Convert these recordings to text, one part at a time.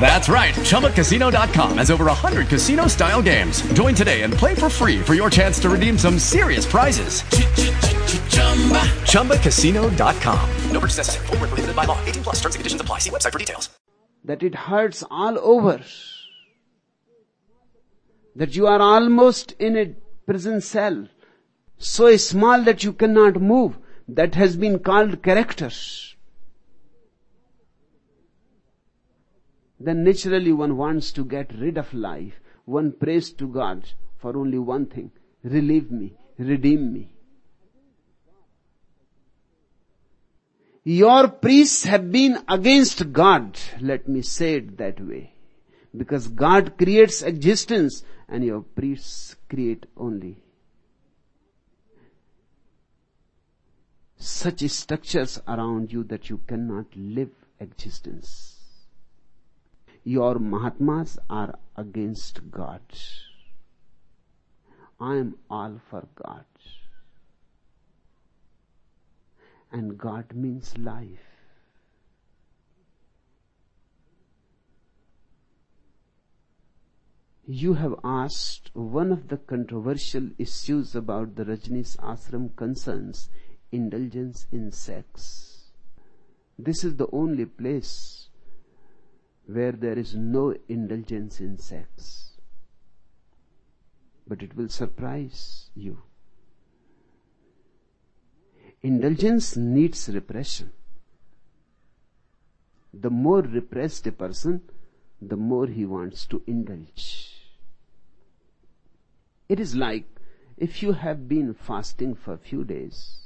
That's right. ChumbaCasino.com has over 100 casino style games. Join today and play for free for your chance to redeem some serious prizes. ChumbaCasino.com. No purchase necessary. Void were prohibited by law. 18 plus. Terms and conditions apply. See website for details. that it hurts all over. That you are almost in a prison cell, so small that you cannot move. That has been called character. Then naturally one wants to get rid of life. One prays to God for only one thing. Relieve me, redeem me. Your priests have been against God. Let me say it that way. Because God creates existence and your priests create only such structures around you that you cannot live existence. Your Mahatmas are against God. I am all for God and God means life. You have asked one of the controversial issues about the Rajneesh ashram concerns indulgence in sex. This is the only place where there is no indulgence in sex. But it will surprise you. Indulgence needs repression. The more repressed a person, the more he wants to indulge. It is like if you have been fasting for a few days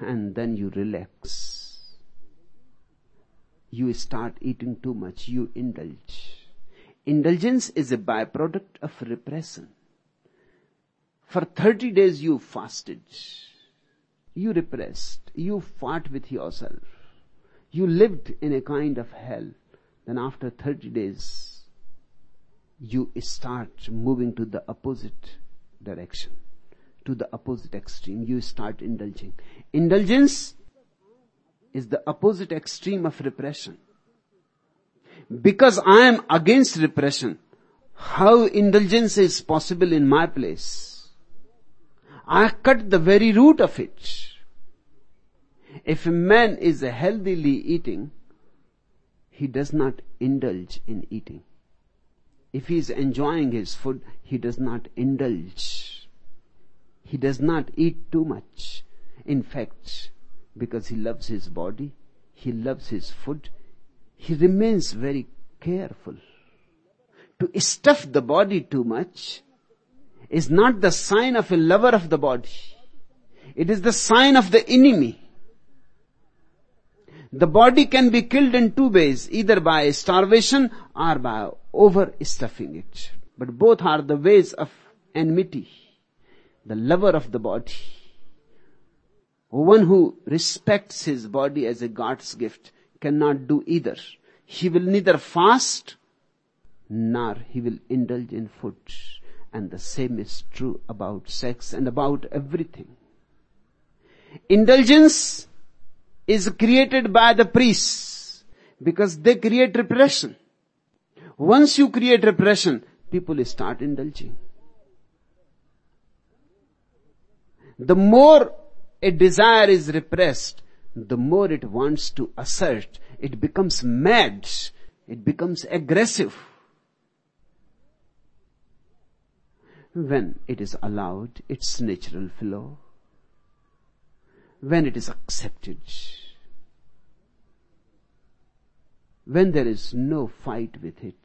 and then you relax. You start eating too much, you indulge. Indulgence is a byproduct of repression. For 30 days you fasted. You repressed. You fought with yourself. You lived in a kind of hell. Then after 30 days, you start moving to the opposite direction, to the opposite extreme. You start indulging. Indulgence is the opposite extreme of repression. Because I am against repression, how indulgence is possible in my place? I cut the very root of it. If a man is healthily eating, he does not indulge in eating. If he is enjoying his food, he does not indulge. He does not eat too much. In fact, because he loves his body, he loves his food, he remains very careful. To stuff the body too much is not the sign of a lover of the body. It is the sign of the enemy. The body can be killed in two ways, either by starvation or by overstuffing it. But both are the ways of enmity. The lover of the body. One who respects his body as a God's gift cannot do either. He will neither fast nor he will indulge in food. And the same is true about sex and about everything. Indulgence is created by the priests because they create repression. Once you create repression, people start indulging. The more a desire is repressed, the more it wants to assert. It becomes mad. It becomes aggressive. when it is allowed its natural flow, when it is accepted, when there is no fight with it.